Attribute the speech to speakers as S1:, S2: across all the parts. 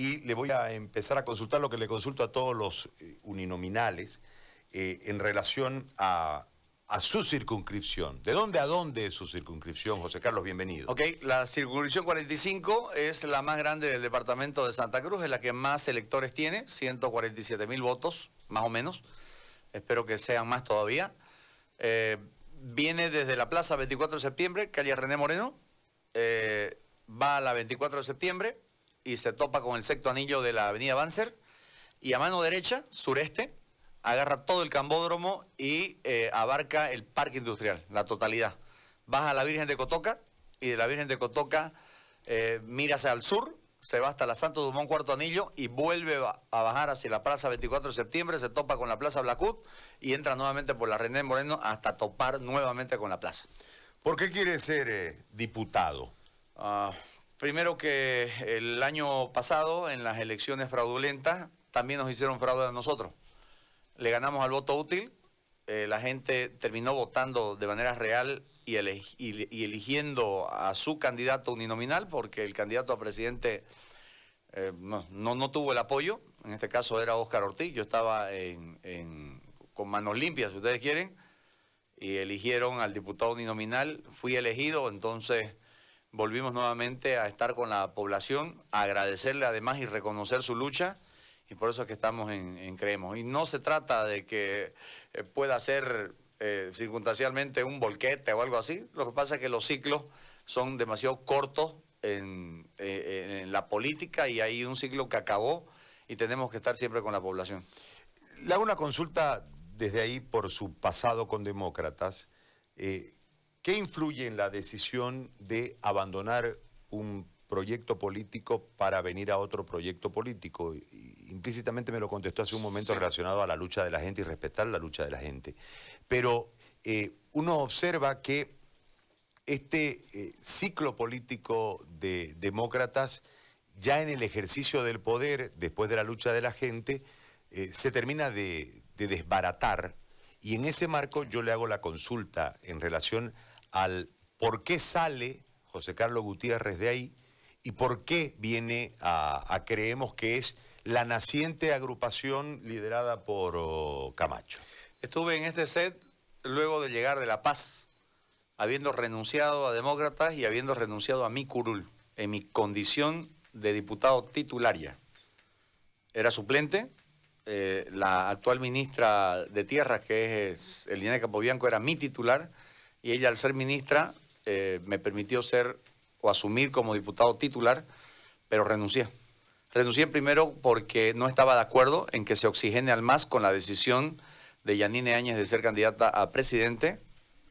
S1: y le voy a empezar a consultar lo que le consulto a todos los eh, uninominales eh, en relación a, su circunscripción. ¿De dónde a dónde es su circunscripción, José Carlos? Bienvenido.
S2: Ok, la circunscripción 45 es la más grande del departamento de Santa Cruz, es la que más electores tiene, 147 mil votos, más o menos. Espero que sean más todavía. Eh, viene desde la plaza 24 de septiembre, calle René Moreno, va a la 24 de septiembre y se topa con el sexto anillo de la avenida Banzer y a mano derecha, sureste, agarra todo el cambódromo y eh, abarca el parque industrial, la totalidad. Baja a la Virgen de Cotoca y de la Virgen de Cotoca eh, mira hacia el sur, se va hasta la Santo Dumont Cuarto Anillo y vuelve a bajar hacia la Plaza 24 de septiembre, se topa con la Plaza Blacut y entra nuevamente por la René Moreno hasta topar nuevamente con la plaza.
S1: ¿Por qué quiere ser eh, diputado?
S2: Ah, primero que el año pasado, en las elecciones fraudulentas, también nos hicieron fraude a nosotros. Le ganamos al voto útil, eh, la gente terminó votando de manera real y, eligiendo a su candidato uninominal, porque el candidato a presidente eh, no, tuvo el apoyo. En este caso era Óscar Ortiz, yo estaba con manos limpias, si ustedes quieren, y eligieron al diputado uninominal. Fui elegido, entonces volvimos nuevamente a estar con la población, a agradecerle además y reconocer su lucha. Y por eso es que estamos en, en Creemos. Y no se trata de que eh, pueda ser eh, circunstancialmente un volquete o algo así. Lo que pasa es que los ciclos son demasiado cortos en, eh, en la política y hay un ciclo que acabó y tenemos que estar siempre con la población.
S1: Le hago una consulta desde ahí por su pasado con demócratas. ¿Qué influye en la decisión de abandonar un proyecto político para venir a otro proyecto político? Implícitamente me lo contestó hace un momento
S2: Sí.
S1: relacionado a la lucha de la gente y respetar la lucha de la gente. Pero eh, uno observa que este eh, ciclo político de demócratas, ya en el ejercicio del poder, después de la lucha de la gente, eh, se termina de, de desbaratar. Y en ese marco yo le hago la consulta en relación al por qué sale José Carlos Gutiérrez de ahí y por qué viene a, creemos que es la naciente agrupación liderada por oh, Camacho.
S2: Estuve en este set luego de llegar de La Paz, habiendo renunciado a demócratas y habiendo renunciado a mi curul, en mi condición de diputado titularia. Era suplente, eh, la actual ministra de Tierras, que es Elina Capobianco, era mi titular, y ella al ser ministra eh, me permitió ser o asumir como diputado titular, pero renuncié. Renuncié primero porque no estaba de acuerdo en que se oxigene al MAS con la decisión de Yanine Áñez de ser candidata a presidente.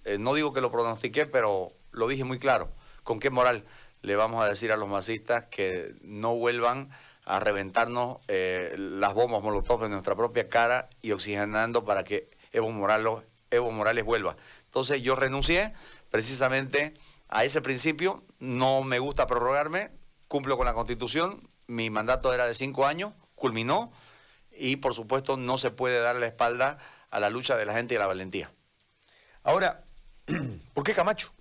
S2: Eh, no digo que lo pronostiqué, pero lo dije muy claro. ¿Con qué moral le vamos a decir a los masistas que no vuelvan a reventarnos eh, las bombas molotov en nuestra propia cara y oxigenando para que Evo Morales, Evo Morales vuelva? Entonces yo renuncié precisamente a ese principio. No me gusta prorrogarme, cumplo con la constitución. Mi mandato era de cinco años, culminó y por supuesto no se puede dar la espalda a la lucha de la gente y a la valentía.
S1: Ahora, ¿por qué Camacho?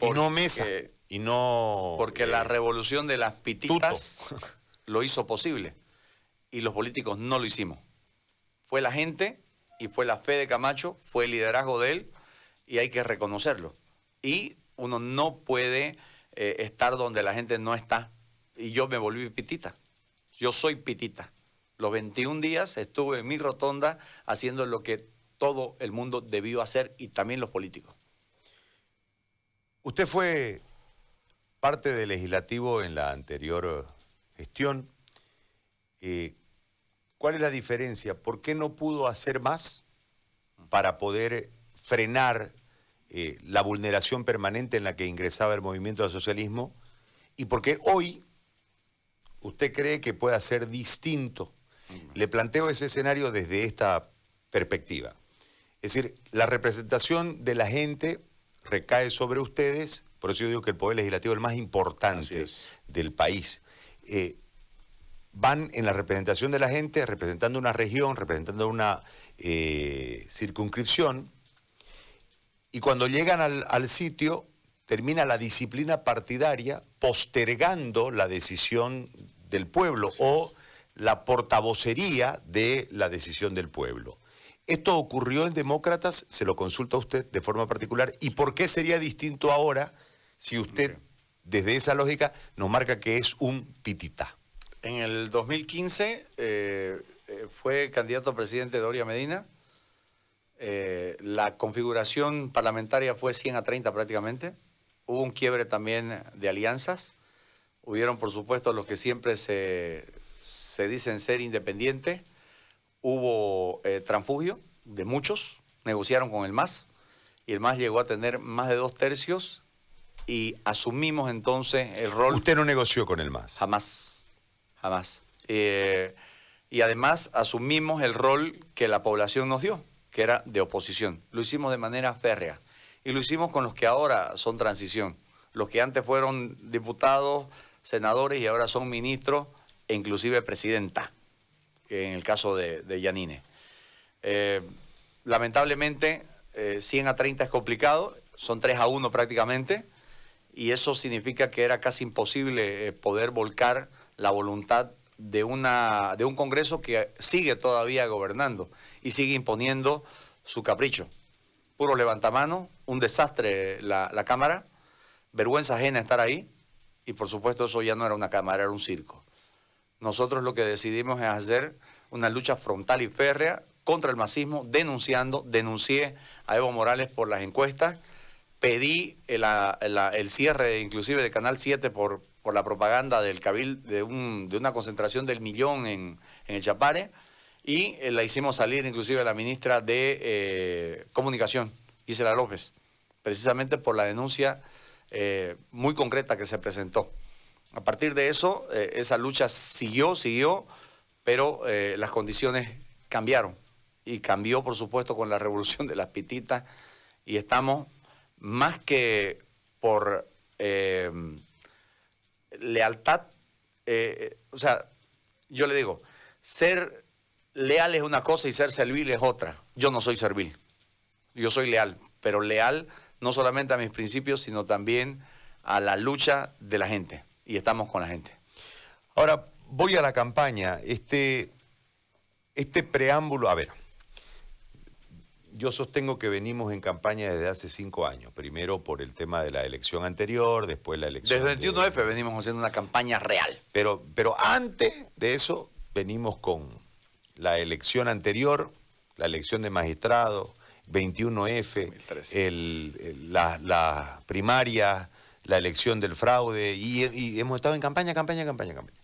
S1: y no Mesa. Y no.
S2: Porque
S1: eh,
S2: la revolución de las pititas lo hizo posible y los políticos no lo hicimos. Fue la gente y fue la fe de Camacho, fue el liderazgo de él y hay que reconocerlo. Y uno no puede eh, estar donde la gente no está. Y yo me volví pitita. Yo soy pitita. Los 21 días estuve en mi rotonda haciendo lo que todo el mundo debió hacer y también los políticos.
S1: Usted fue parte del legislativo en la anterior gestión. Eh, ¿Cuál es la diferencia? ¿Por qué no pudo hacer más para poder frenar eh, la vulneración permanente en la que ingresaba el movimiento al socialismo? ¿Y por qué hoy usted cree que pueda ser distinto? Le planteo ese escenario desde esta perspectiva. Es decir, la representación de la gente recae sobre ustedes, por eso yo digo que el Poder Legislativo es el más importante
S2: es.
S1: del país. Eh, van en la representación de la gente, representando una región, representando una eh, circunscripción, y cuando llegan al, al sitio termina la disciplina partidaria postergando la decisión del pueblo o la portavocería de la decisión del pueblo. ¿Esto ocurrió en Demócratas? Se lo consulta a usted de forma particular. ¿Y por qué sería distinto ahora si usted, desde esa lógica, nos marca que es un titita?
S2: En el 2015 eh, eh, fue candidato a presidente Doria Medina. Eh, la configuración parlamentaria fue 100 a 30 prácticamente. Hubo un quiebre también de alianzas. Hubieron, por supuesto, los que siempre se, se dicen ser independientes hubo eh, transfugio de muchos, negociaron con el MAS y el MAS llegó a tener más de dos tercios y asumimos entonces el rol.
S1: ¿Usted no negoció con el MAS?
S2: Jamás, jamás. Eh, y además asumimos el rol que la población nos dio, que era de oposición. Lo hicimos de manera férrea y lo hicimos con los que ahora son transición, los que antes fueron diputados, senadores y ahora son ministros e inclusive presidenta en el caso de, Yanine. Eh, lamentablemente, 100 eh, a 30 es complicado, son 3 a 1 prácticamente, y eso significa que era casi imposible eh, poder volcar la voluntad de, una, de un Congreso que sigue todavía gobernando y sigue imponiendo su capricho. Puro levantamano, un desastre la, la Cámara, vergüenza ajena estar ahí, y por supuesto eso ya no era una Cámara, era un circo. Nosotros lo que decidimos es hacer una lucha frontal y férrea contra el masismo, denunciando, denuncié a Evo Morales por las encuestas, pedí el, cierre inclusive de Canal 7 por, por la propaganda del cabil, de, una concentración del millón en, el Chapare, y eh, la hicimos salir inclusive a la ministra de eh, Comunicación, Isela López, precisamente por la denuncia eh, muy concreta que se presentó. A partir de eso, esa lucha siguió, siguió, pero las condiciones cambiaron. Y cambió, por supuesto, con la revolución de las pititas. Y estamos más que por eh, lealtad, o sea, yo le digo, ser leal es una cosa y ser servil es otra. Yo no soy servil, yo soy leal, pero leal no solamente a mis principios, sino también a la lucha de la gente y estamos con la gente.
S1: Ahora, voy a la campaña. Este, este preámbulo, a ver, yo sostengo que venimos en campaña desde hace cinco años. Primero por el tema de la elección anterior, después la elección.
S2: Desde el 21F venimos haciendo una campaña real.
S1: Pero, pero antes de eso, venimos con la elección anterior, la elección de magistrado, 21F, el, la, la primaria la elección del fraude y, hemos estado en campaña, campaña, campaña, campaña.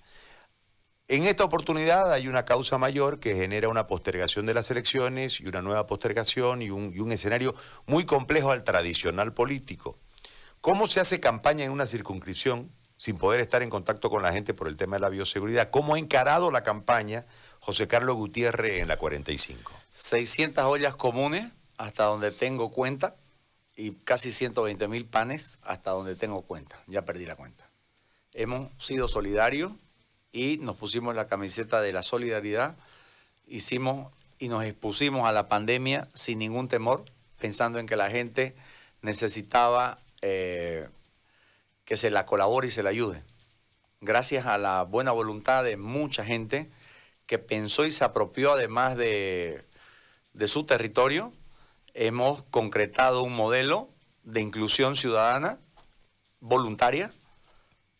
S1: En esta oportunidad hay una causa mayor que genera una postergación de las elecciones y una nueva postergación y un, escenario muy complejo al tradicional político. ¿Cómo se hace campaña en una circunscripción sin poder estar en contacto con la gente por el tema de la bioseguridad? ¿Cómo ha encarado la campaña José Carlos Gutiérrez en la 45?
S2: 600 ollas comunes, hasta donde tengo cuenta, y casi 120 mil panes hasta donde tengo cuenta. Ya perdí la cuenta. Hemos sido solidarios y nos pusimos la camiseta de la solidaridad. Hicimos y nos expusimos a la pandemia sin ningún temor, pensando en que la gente necesitaba eh, que se la colabore y se la ayude. Gracias a la buena voluntad de mucha gente que pensó y se apropió además de, de su territorio, hemos concretado un modelo de inclusión ciudadana voluntaria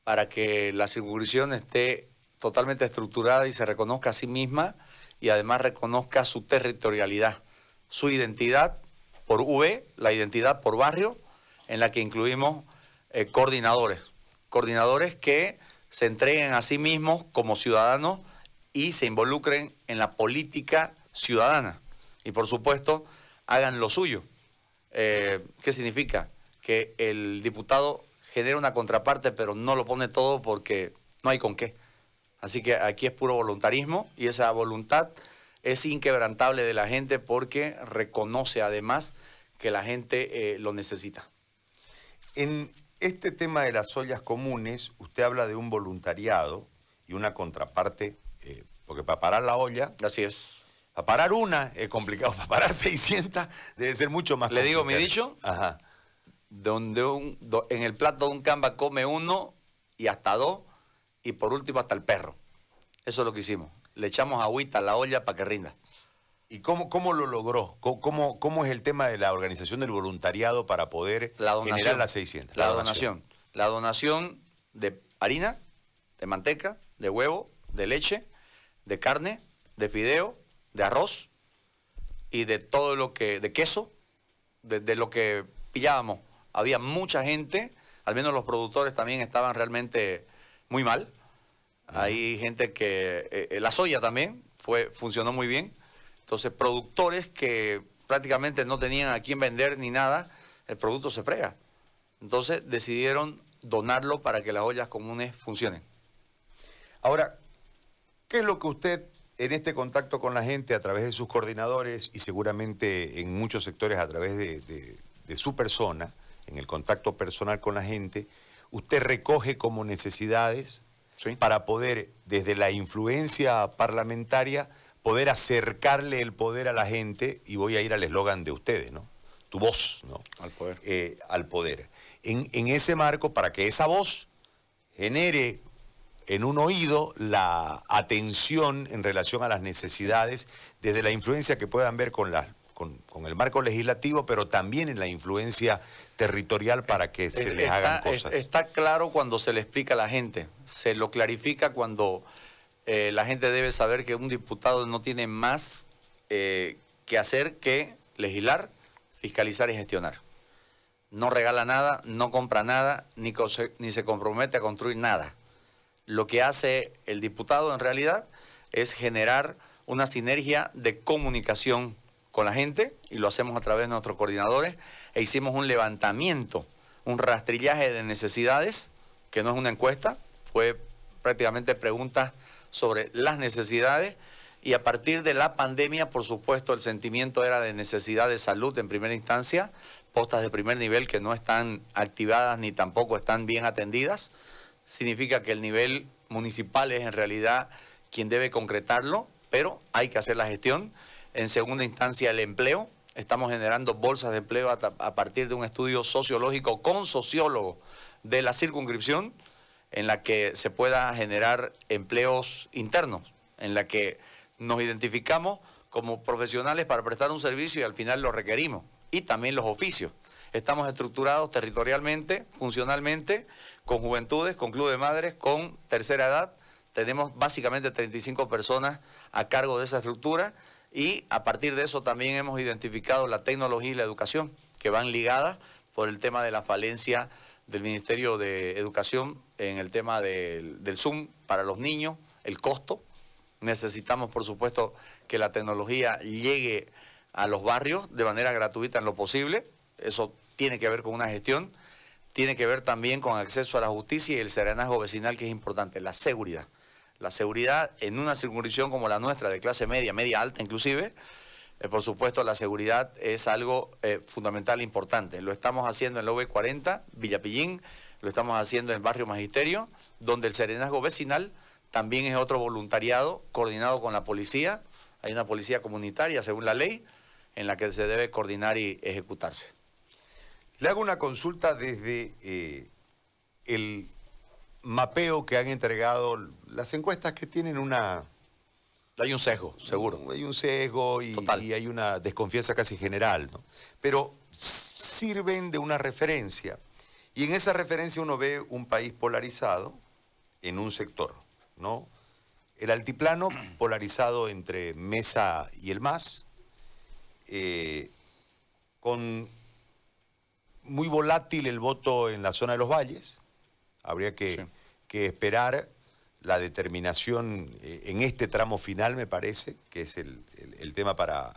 S2: para que la circunscripción esté totalmente estructurada y se reconozca a sí misma y además reconozca su territorialidad, su identidad por V, la identidad por barrio, en la que incluimos eh, coordinadores, coordinadores que se entreguen a sí mismos como ciudadanos y se involucren en la política ciudadana. Y por supuesto, hagan lo suyo. Eh, ¿Qué significa? Que el diputado genera una contraparte, pero no lo pone todo porque no hay con qué. Así que aquí es puro voluntarismo y esa voluntad es inquebrantable de la gente porque reconoce además que la gente eh, lo necesita.
S1: En este tema de las ollas comunes, usted habla de un voluntariado y una contraparte, eh, porque para parar la olla...
S2: Así es
S1: para parar una es complicado, para parar 600 debe ser mucho más
S2: Le digo mi dicho, Ajá. Donde un, en el plato de un camba come uno y hasta dos, y por último hasta el perro. Eso es lo que hicimos. Le echamos agüita a la olla para que rinda.
S1: ¿Y cómo, cómo lo logró? ¿Cómo, ¿Cómo, es el tema de la organización del voluntariado para poder
S2: la
S1: generar las 600?
S2: La, donación. La donación de harina, de manteca, de huevo, de leche, de carne, de fideo, de arroz y de todo lo que, de queso, de, lo que pillábamos. Había mucha gente, al menos los productores también estaban realmente muy mal. Hay gente que, eh, eh, la soya también fue, funcionó muy bien. Entonces, productores que prácticamente no tenían a quién vender ni nada, el producto se frega. Entonces decidieron donarlo para que las ollas comunes funcionen.
S1: Ahora, ¿qué es lo que usted en este contacto con la gente a través de sus coordinadores y seguramente en muchos sectores a través de, su persona, en el contacto personal con la gente, usted recoge como necesidades para poder, desde la influencia parlamentaria, poder acercarle el poder a la gente, y voy a ir al eslogan de ustedes, ¿no? Tu voz, ¿no?
S2: Al poder.
S1: Eh, al poder. En, en ese marco, para que esa voz genere en un oído la atención en relación a las necesidades, desde la influencia que puedan ver con, la, con, el marco legislativo, pero también en la influencia territorial para que se les hagan cosas.
S2: Está claro cuando se le explica a la gente, se lo clarifica cuando eh, la gente debe saber que un diputado no tiene más eh, que hacer que legislar, fiscalizar y gestionar. No regala nada, no compra nada, ni, ni se compromete a construir nada lo que hace el diputado en realidad es generar una sinergia de comunicación con la gente y lo hacemos a través de nuestros coordinadores e hicimos un levantamiento, un rastrillaje de necesidades, que no es una encuesta, fue prácticamente preguntas sobre las necesidades y a partir de la pandemia, por supuesto, el sentimiento era de necesidad de salud en primera instancia, postas de primer nivel que no están activadas ni tampoco están bien atendidas significa que el nivel municipal es en realidad quien debe concretarlo, pero hay que hacer la gestión. En segunda instancia, el empleo. Estamos generando bolsas de empleo a, partir de un estudio sociológico con sociólogos de la circunscripción, en la que se pueda generar empleos internos, en la que nos identificamos como profesionales para prestar un servicio y al final lo requerimos. Y también los oficios. Estamos estructurados territorialmente, funcionalmente, con juventudes, con club de madres, con tercera edad. Tenemos básicamente 35 personas a cargo de esa estructura y a partir de eso también hemos identificado la tecnología y la educación que van ligadas por el tema de la falencia del Ministerio de Educación en el tema del, del Zoom para los niños, el costo. Necesitamos, por supuesto, que la tecnología llegue a los barrios de manera gratuita en lo posible. Eso tiene que ver con una gestión tiene que ver también con acceso a la justicia y el serenazgo vecinal, que es importante, la seguridad. La seguridad en una circunscripción como la nuestra, de clase media, media alta inclusive, eh, por supuesto la seguridad es algo eh, fundamental importante. Lo estamos haciendo en la OV40, Villapillín, lo estamos haciendo en Barrio Magisterio, donde el serenazgo vecinal también es otro voluntariado coordinado con la policía. Hay una policía comunitaria, según la ley, en la que se debe coordinar y ejecutarse.
S1: Le hago una consulta desde eh, el mapeo que han entregado las encuestas que tienen una...
S2: Hay un sesgo, seguro.
S1: Hay un sesgo y, hay una desconfianza casi general, ¿no? Pero sirven de una referencia. Y en esa referencia uno ve un país polarizado en un sector, ¿no? El altiplano polarizado entre Mesa y el MAS, eh, con muy volátil el voto en la zona de los valles. Habría que, esperar la determinación eh, en este tramo final, me parece, que es el, tema para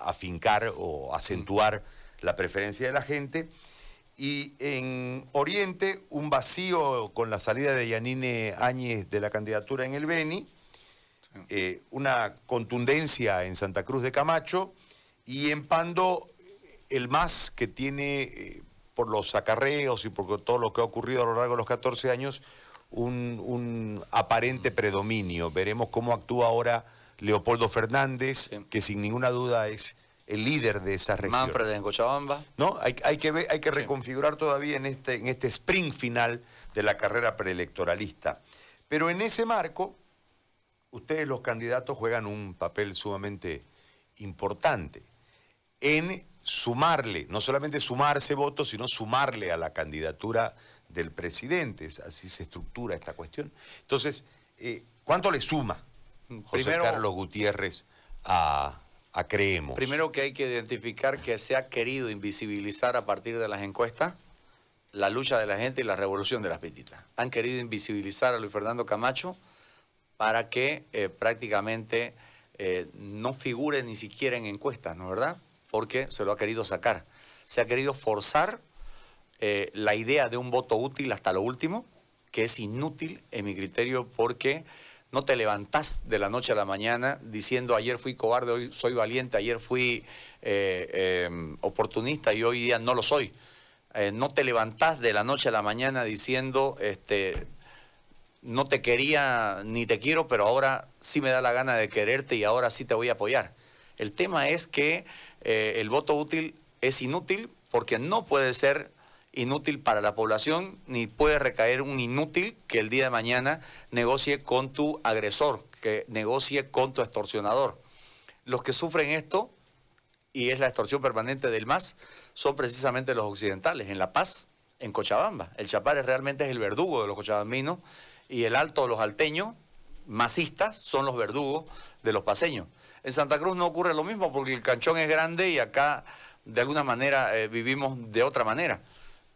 S1: afincar o acentuar la preferencia de la gente. Y en Oriente, un vacío con la salida de Yanine Áñez de la candidatura en el Beni, eh, una contundencia en Santa Cruz de Camacho y en Pando el más que tiene eh, por los acarreos y por todo lo que ha ocurrido a lo largo de los 14 años, un, aparente predominio. Veremos cómo actúa ahora Leopoldo Fernández, que sin ninguna duda es el líder de esa región.
S2: Manfred en Cochabamba.
S1: ¿No? Hay, hay que, ver, hay que reconfigurar todavía en este, en este sprint final de la carrera preelectoralista. Pero en ese marco, ustedes los candidatos juegan un papel sumamente importante en sumarle, no solamente sumarse votos, sino sumarle a la candidatura del presidente. Así se estructura esta cuestión. Entonces, eh, ¿cuánto le suma José Carlos Gutiérrez a, a Creemos?
S2: Primero que hay que identificar que se ha querido invisibilizar a partir de las encuestas la lucha de la gente y la revolución de las pititas. Han querido invisibilizar a Luis Fernando Camacho para que eh, prácticamente eh, no figure ni siquiera en encuestas, ¿no es verdad? Porque se lo ha querido sacar. Se ha querido forzar eh, la idea de un voto útil hasta lo último, que es inútil en mi criterio porque no te levantás de la noche a la mañana diciendo ayer fui cobarde, hoy soy valiente, ayer fui oportunista y hoy día no lo soy. no te levantás de la noche a la mañana diciendo este, no te quería ni te quiero, pero ahora sí me da la gana de quererte y ahora sí te voy a apoyar. El tema es que eh, el voto útil es inútil porque no puede ser inútil para la población, ni puede recaer un inútil que el día de mañana negocie con tu agresor, que negocie con tu extorsionador. Los que sufren esto, y es la extorsión permanente del MAS, son precisamente los occidentales. En La Paz, en Cochabamba. El Chapare realmente es el verdugo de los cochabambinos y el alto de los alteños, masistas, son los verdugos de los paseños. En Santa Cruz no ocurre lo mismo porque el canchón es grande y acá de alguna manera eh, vivimos de otra manera.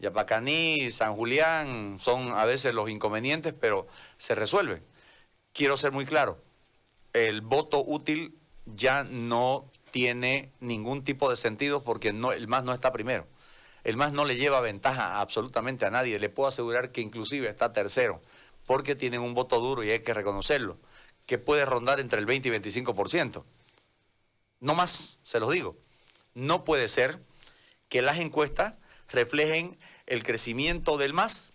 S2: Yapacaní, San Julián son a veces los inconvenientes, pero se resuelven. Quiero ser muy claro, el voto útil ya no tiene ningún tipo de sentido porque el MAS no está primero. El MAS no le lleva ventaja absolutamente a nadie. Le puedo asegurar que inclusive está tercero porque tienen un voto duro y hay que reconocerlo, que puede rondar entre el 20 y 25%. No más, se los digo. No puede ser que las encuestas reflejen el crecimiento del MAS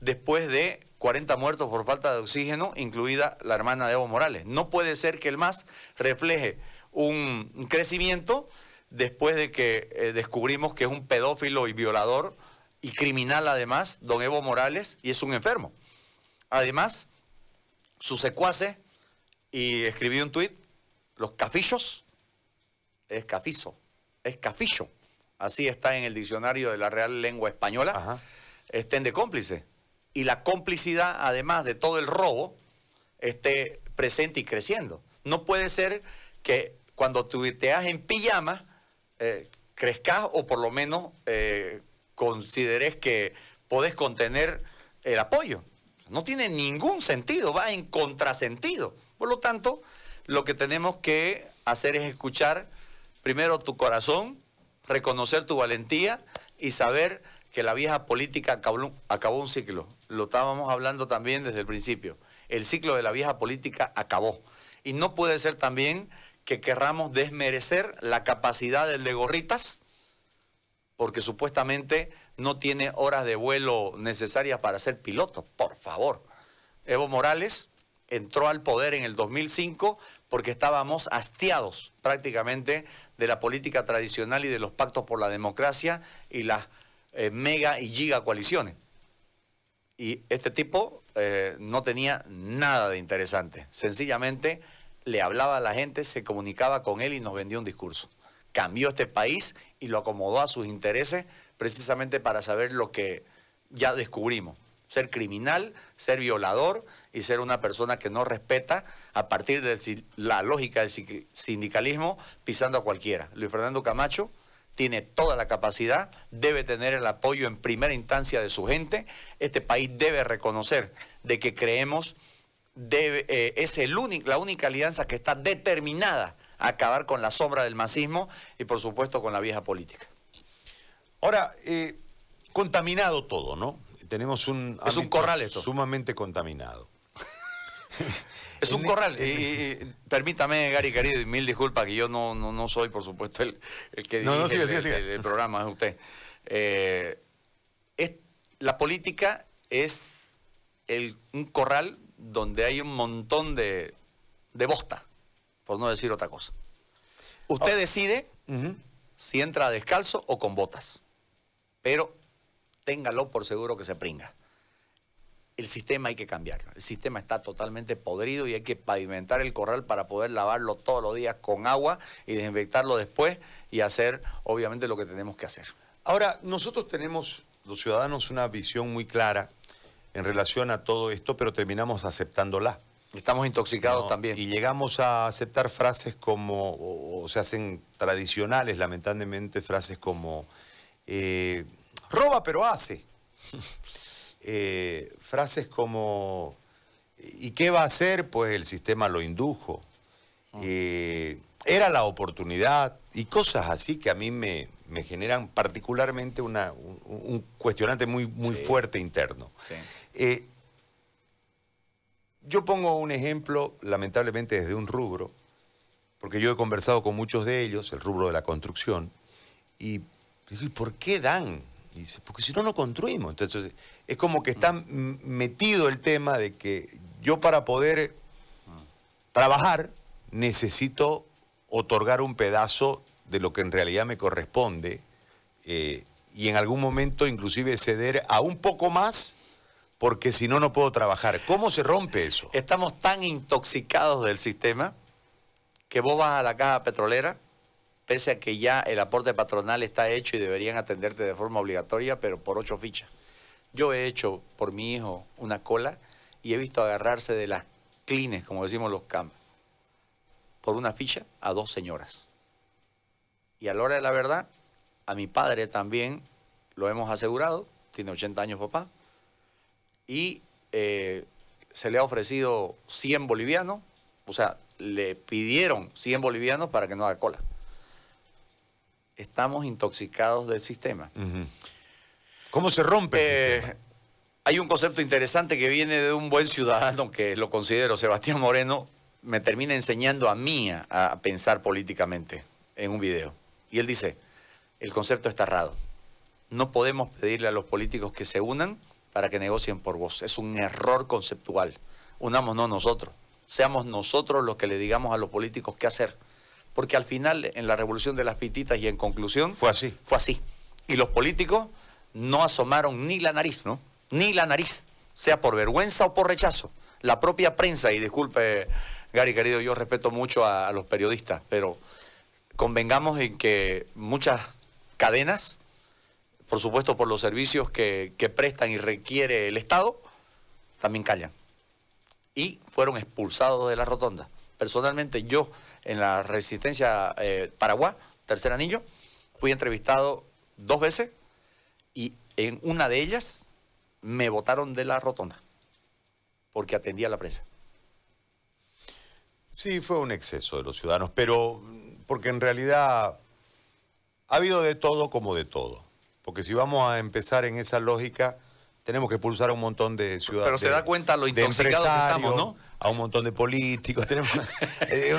S2: después de 40 muertos por falta de oxígeno, incluida la hermana de Evo Morales. No puede ser que el MAS refleje un crecimiento después de que eh, descubrimos que es un pedófilo y violador y criminal además, don Evo Morales, y es un enfermo. Además, su secuace, y escribió un tuit, los cafillos, es cafizo, es cafillo. Así está en el diccionario de la Real Lengua Española, estén de cómplice. Y la complicidad, además de todo el robo, esté presente y creciendo. No puede ser que cuando tuiteas en pijama, eh, crezcas o por lo menos eh, consideres que podés contener el apoyo. No tiene ningún sentido, va en contrasentido. Por lo tanto, lo que tenemos que hacer es escuchar primero tu corazón, reconocer tu valentía y saber que la vieja política acabó, un ciclo. Lo estábamos hablando también desde el principio. El ciclo de la vieja política acabó. Y no puede ser también que querramos desmerecer la capacidad del de gorritas, porque supuestamente no tiene horas de vuelo necesarias para ser piloto, por favor. Evo Morales entró al poder en el 2005 porque estábamos hastiados prácticamente de la política tradicional y de los pactos por la democracia y las eh, mega y giga coaliciones. Y este tipo eh, no tenía nada de interesante. Sencillamente le hablaba a la gente, se comunicaba con él y nos vendía un discurso. Cambió este país y lo acomodó a sus intereses precisamente para saber lo que ya descubrimos. Ser criminal, ser violador y ser una persona que no respeta a partir de la lógica del sindicalismo pisando a cualquiera. Luis Fernando Camacho tiene toda la capacidad, debe tener el apoyo en primera instancia de su gente. Este país debe reconocer de que creemos debe, eh, es la única alianza que está determinada a acabar con la sombra del masismo y por supuesto con la vieja política.
S1: Ahora, eh, contaminado todo, ¿no? Tenemos un...
S2: Es un corral esto.
S1: Sumamente contaminado.
S2: es un corral. Y, permítame, Gary querido, mil disculpas que yo no, no, soy, por supuesto, el, que dirige el, programa, es usted. Eh, es, la política es el, un corral donde hay un montón de, de bosta, por no decir otra cosa. Usted oh. decide si entra descalzo o con botas pero téngalo por seguro que se pringa. el sistema hay que cambiarlo. El sistema está totalmente podrido y hay que pavimentar el corral para poder lavarlo todos los días con agua y desinfectarlo después y hacer, obviamente, lo que tenemos que hacer.
S1: Ahora, nosotros tenemos, los ciudadanos, una visión muy clara en relación a todo esto, pero terminamos aceptándola.
S2: Estamos intoxicados
S1: ¿no?
S2: también.
S1: Y llegamos a aceptar frases como, o, o se hacen tradicionales, lamentablemente, frases como, eh, roba pero hace. Eh, frases como, ¿y qué va a hacer? Pues el sistema lo indujo. Eh, era la oportunidad y cosas así que a mí me, me generan particularmente una- un, un cuestionante muy, muy
S2: Sí.
S1: fuerte interno.
S2: Sí.
S1: Eh, yo pongo un ejemplo, lamentablemente desde un rubro, porque yo he conversado con muchos de ellos, el rubro de la construcción, y digo, ¿y por qué dan? Dice, porque si no, no construimos. Entonces, es como que está metido el tema de que yo para poder trabajar necesito otorgar un pedazo de lo que en realidad me corresponde eh, y en algún momento inclusive ceder a un poco más porque si no, no puedo trabajar. ¿Cómo se rompe eso?
S2: Estamos tan intoxicados del sistema que vos vas a la caja petrolera, pese a que ya el aporte patronal está hecho y deberían atenderte de forma obligatoria, pero por ocho fichas. Yo he hecho por mi hijo una cola y he visto agarrarse de las clines, como decimos los campos, por una ficha a dos señoras. Y a la hora de la verdad, a mi padre también lo hemos asegurado, tiene 80 años papá, y eh, se le ha ofrecido 100 bolivianos, o sea, le pidieron 100 bolivianos para que no haga cola. Estamos intoxicados del sistema.
S1: ¿Cómo se rompe el
S2: Eh,
S1: sistema?
S2: hay un concepto interesante que viene de un buen ciudadano que lo considero, Sebastián Moreno, me termina enseñando a mí a, a pensar políticamente en un video. Y él dice, el concepto está errado. No podemos pedirle a los políticos que se unan para que negocien por vos. Es un error conceptual. Unámonos nosotros. Seamos nosotros los que le digamos a los políticos qué hacer. Porque al final, en la revolución de las pititas y en conclusión,
S1: Fue así.
S2: fue así. Y los políticos no asomaron ni la nariz, ¿no? Ni la nariz, sea por vergüenza o por rechazo. La propia prensa, y disculpe, Gary, querido, yo respeto mucho a, a los periodistas, pero convengamos en que muchas cadenas, por supuesto por los servicios que, que prestan y requiere el Estado, también callan. Y fueron expulsados de la rotonda. Personalmente, yo en la resistencia eh, Paraguay, tercer anillo, fui entrevistado dos veces y en una de ellas me votaron de la rotonda porque atendía a la prensa.
S1: Sí, fue un exceso de los ciudadanos, pero mm, porque en realidad ha habido de todo como de todo. Porque si vamos a empezar en esa lógica, tenemos que pulsar a un montón de ciudadanos.
S2: Pero se da cuenta lo intoxicados que estamos, ¿no?
S1: A un montón de políticos. Tenemos,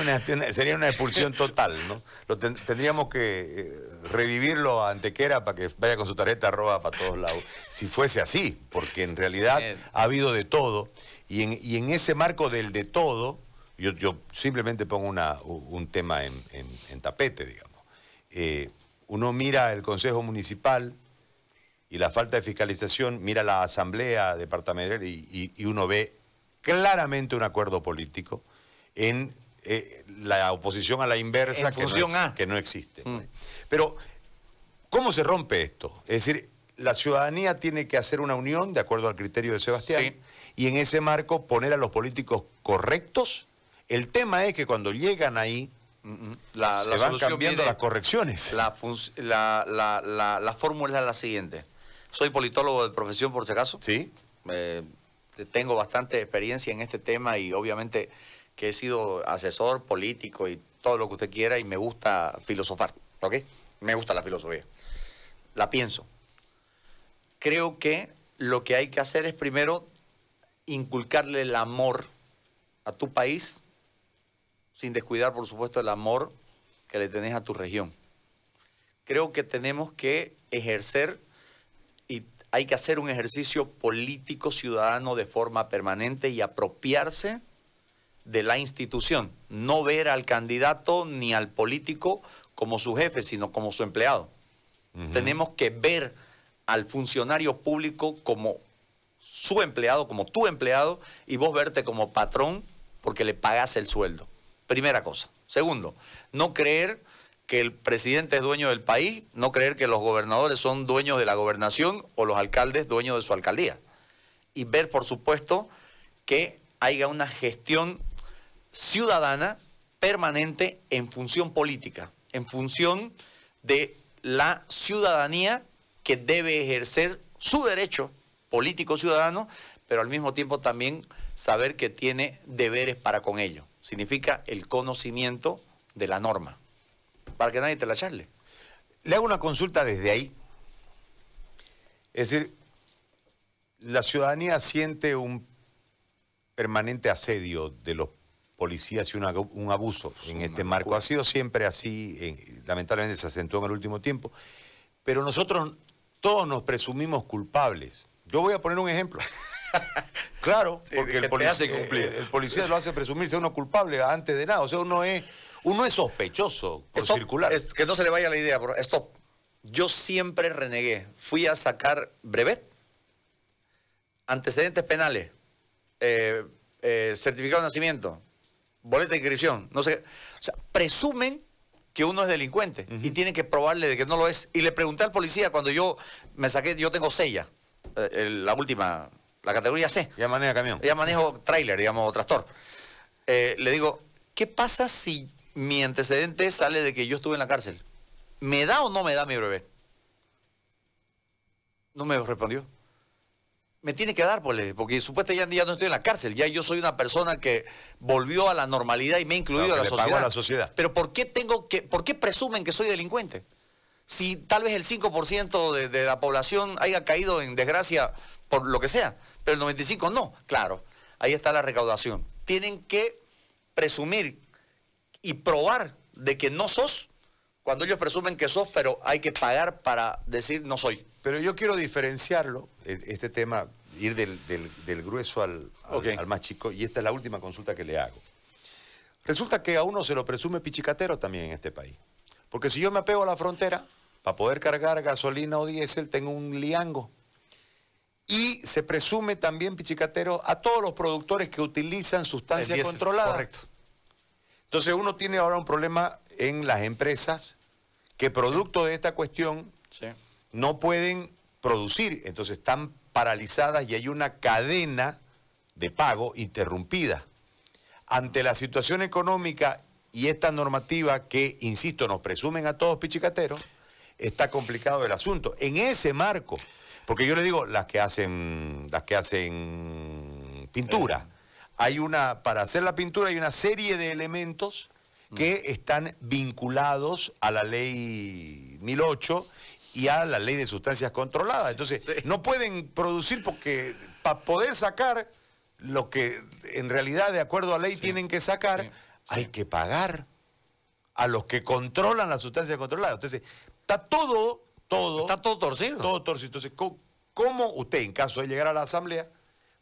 S1: una- sería una expulsión total, ¿no? Lo ten- tendríamos que eh, revivirlo a Antequera para que vaya con su tarjeta roja para todos lados. Si fuese así, porque en realidad ha habido de todo. Y en, y en ese marco del de todo, yo, yo simplemente pongo una- un tema en, en- en tapete, digamos. Eh, uno mira el Consejo Municipal y la falta de fiscalización, mira la Asamblea Departamental y, y- y uno ve claramente un acuerdo político en eh, la oposición a la inversa que, no
S2: función
S1: ex-
S2: a.
S1: que no existe.
S2: Mm.
S1: Pero, ¿cómo se rompe esto? Es decir, la ciudadanía tiene que hacer una unión de acuerdo al criterio de Sebastián
S2: Sí.
S1: y en ese marco poner a los políticos correctos. El tema es que cuando llegan ahí
S2: Mm, mm. La,
S1: se
S2: la
S1: van cambiando las correcciones.
S2: La fórmula es la siguiente. Soy politólogo de profesión, por si acaso.
S1: ¿Sí?
S2: Eh, tengo bastante experiencia en este tema y obviamente que he sido asesor político y todo lo que usted quiera y me gusta filosofar, ¿ok? Me gusta la filosofía. La pienso. Creo que lo que hay que hacer es primero inculcarle el amor a tu país sin descuidar, por supuesto, el amor que le tenés a tu región. Creo que tenemos que ejercer hay que hacer un ejercicio político ciudadano de forma permanente y apropiarse de la institución, no ver al candidato ni al político como su jefe, sino como su empleado. Tenemos que ver al funcionario público como su empleado, como tu empleado, y vos verte como patrón porque le pagás el sueldo. Primera cosa. Segundo, no creer que el presidente es dueño del país, no creer que los gobernadores son dueños de la gobernación o los alcaldes dueños de su alcaldía. Y ver, por supuesto, que haya una gestión ciudadana permanente en función política, en función de la ciudadanía que debe ejercer su derecho político ciudadano, pero al mismo tiempo también saber que tiene deberes para con ello. Significa el conocimiento de la norma para que nadie te la charle.
S1: Le hago una consulta desde ahí. Es decir, la ciudadanía siente un permanente asedio de los policías y un abuso en este marco. Ha sido siempre así, eh, lamentablemente se acentuó en el último tiempo, pero nosotros todos nos presumimos culpables. Yo voy a poner un ejemplo. claro, porque el policía, eh, el policía, lo hace presumirse uno culpable antes de nada. O sea, uno es uno es sospechoso por circular.
S2: que no se le vaya la idea, pero stop. Yo siempre renegué. Fui a sacar brevet, antecedentes penales, eh, eh, certificado de nacimiento, boleta de inscripción, no sé. O sea, presumen que uno es delincuente y tienen que probarle de que no lo es. Y le pregunté al policía cuando yo me saqué, yo tengo sella, eh, la última, la categoría C.
S1: Ya maneja camión.
S2: Ya manejo trailer, digamos, tractor. le digo, ¿qué pasa si mi antecedente sale de que yo estuve en la cárcel. ¿Me da o no me da mi brevet? No me respondió. Me tiene que dar, pues, porque supuestamente ya, no estoy en la cárcel, ya yo soy una persona que volvió a la normalidad y me ha incluido a, la sociedad.
S1: la sociedad.
S2: Pero ¿por qué tengo que, por qué presumen que soy delincuente? Si tal vez el 5% de, de la población haya caído en desgracia por lo que sea, pero el 95% no. Claro, ahí está la recaudación. Tienen que presumir y probar de que no sos cuando ellos presumen que sos, pero hay que pagar para decir no soy.
S1: Pero yo quiero diferenciarlo, este tema, ir del, grueso al, al, más chico, y esta es la última consulta que le hago. Resulta que a uno se lo presume pichicatero también en este país. Porque si yo me apego a la frontera, para poder cargar gasolina o diésel, tengo un liango. Y se presume también pichicatero a todos los productores que utilizan sustancias controladas.
S2: Correcto.
S1: Entonces uno tiene ahora un problema en las empresas que producto de esta cuestión no pueden producir, entonces están paralizadas y hay una cadena de pago interrumpida. Ante la situación económica y esta normativa que, insisto, nos presumen a todos pichicateros, está complicado el asunto. En ese marco, porque yo le digo, las que hacen, las que hacen pintura, hay una, para hacer la pintura hay una serie de elementos que están vinculados a la ley 1008 y a la ley de sustancias controladas. Entonces, no pueden producir porque para poder sacar lo que en realidad de acuerdo a ley tienen que sacar, hay que pagar a los que controlan las sustancias controladas. Entonces, está todo, todo...
S2: Está todo torcido.
S1: Todo torcido. Entonces, ¿cómo usted, en caso de llegar a la Asamblea,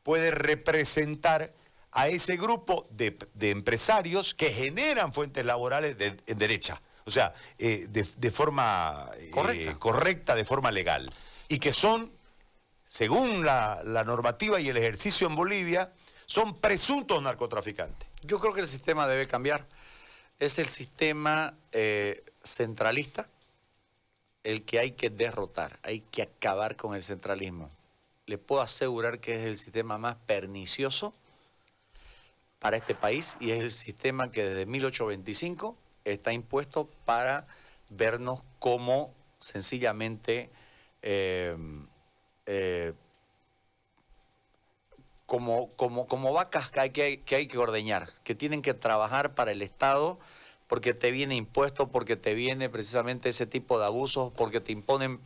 S1: puede representar a ese grupo de, empresarios que generan fuentes laborales de, en derecha, o sea, eh, de, forma eh, correcta. de forma legal, y que son, según la, normativa y el ejercicio en Bolivia, son presuntos narcotraficantes.
S2: Yo creo que el sistema debe cambiar. Es el sistema eh, centralista el que hay que derrotar, hay que acabar con el centralismo. Le puedo asegurar que es el sistema más pernicioso para este país y es el sistema que desde 1825 está impuesto para vernos como sencillamente eh, eh, como, como, como vacas que hay que, que hay que ordeñar, que tienen que trabajar para el Estado porque te viene impuesto, porque te viene precisamente ese tipo de abusos, porque te imponen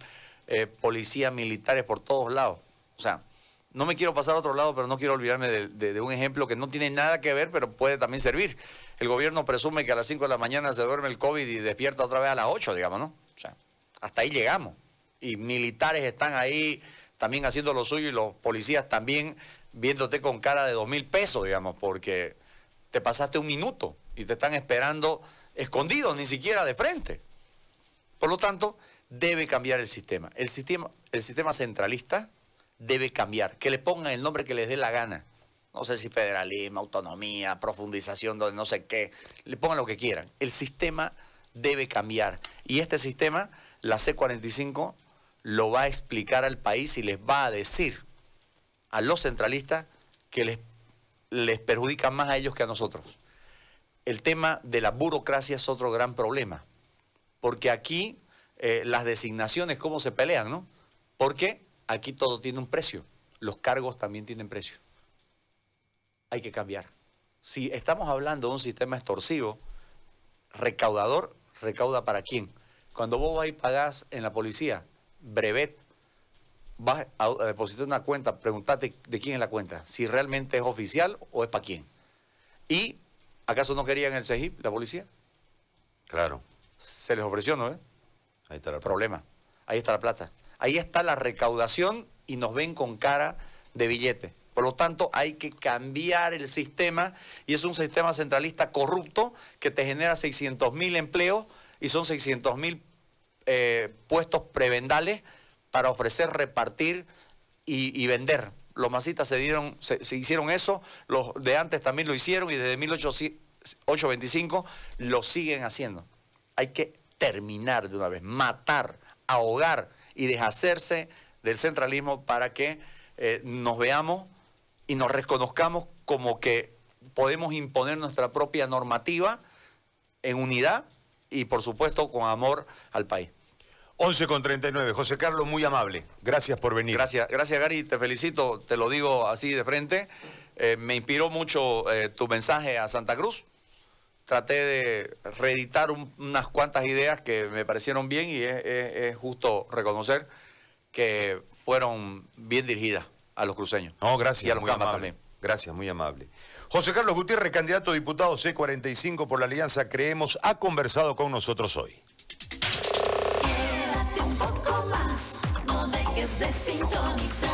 S2: eh, policías militares por todos lados. O sea, no me quiero pasar a otro lado, pero no quiero olvidarme de, un ejemplo que no tiene nada que ver, pero puede también servir. El gobierno presume que a las 5 de la mañana se duerme el COVID y despierta otra vez a las 8, digamos, ¿no? O sea, hasta ahí llegamos. Y militares están ahí también haciendo lo suyo y los policías también viéndote con cara de dos mil pesos, digamos, porque te pasaste un minuto y te están esperando escondidos, ni siquiera de frente. Por lo tanto, debe cambiar el sistema. El sistema, el sistema centralista debe cambiar. Que le pongan el nombre que les dé la gana. No sé si federalismo, autonomía, profundización, donde no sé qué. Le pongan lo que quieran. El sistema debe cambiar. Y este sistema, la C45, lo va a explicar al país y les va a decir a los centralistas que les, les perjudica más a ellos que a nosotros. El tema de la burocracia es otro gran problema. Porque aquí eh, las designaciones, cómo se pelean, ¿no? Porque aquí todo tiene un precio. Los cargos también tienen precio. Hay que cambiar. Si estamos hablando de un sistema extorsivo, recaudador, recauda para quién. Cuando vos vas y pagás en la policía, brevet, vas a depositar una cuenta, pregúntate de quién es la cuenta, si realmente es oficial o es para quién. ¿Y acaso no querían el CEGIP, la policía?
S1: Claro.
S2: Se les ofreció, ¿no?
S1: Ahí está el
S2: problema. Ahí está la plata. Ahí está la recaudación y nos ven con cara de billete. Por lo tanto, hay que cambiar el sistema y es un sistema centralista corrupto que te genera 600 mil empleos y son 600 mil eh, puestos prebendales para ofrecer, repartir y, vender. Los masitas se, dieron, se, hicieron eso, los de antes también lo hicieron y desde 1825 lo siguen haciendo. Hay que terminar de una vez, matar, ahogar y deshacerse del centralismo para que eh, nos veamos y nos reconozcamos como que podemos imponer nuestra propia normativa en unidad y por supuesto con amor al país.
S1: 11 con 39. José Carlos, muy amable. Gracias por venir.
S2: Gracias, gracias Gary, te felicito, te lo digo así de frente. Eh, me inspiró mucho eh, tu mensaje a Santa Cruz. Traté de reeditar unas cuantas ideas que me parecieron bien y es, justo reconocer que fueron bien dirigidas a los cruceños.
S1: No, gracias. Y a los muy también. Gracias, muy amable. José Carlos Gutiérrez, candidato a diputado C45 por la Alianza Creemos, ha conversado con nosotros hoy.
S3: Quédate un poco más, no dejes de sintonizar.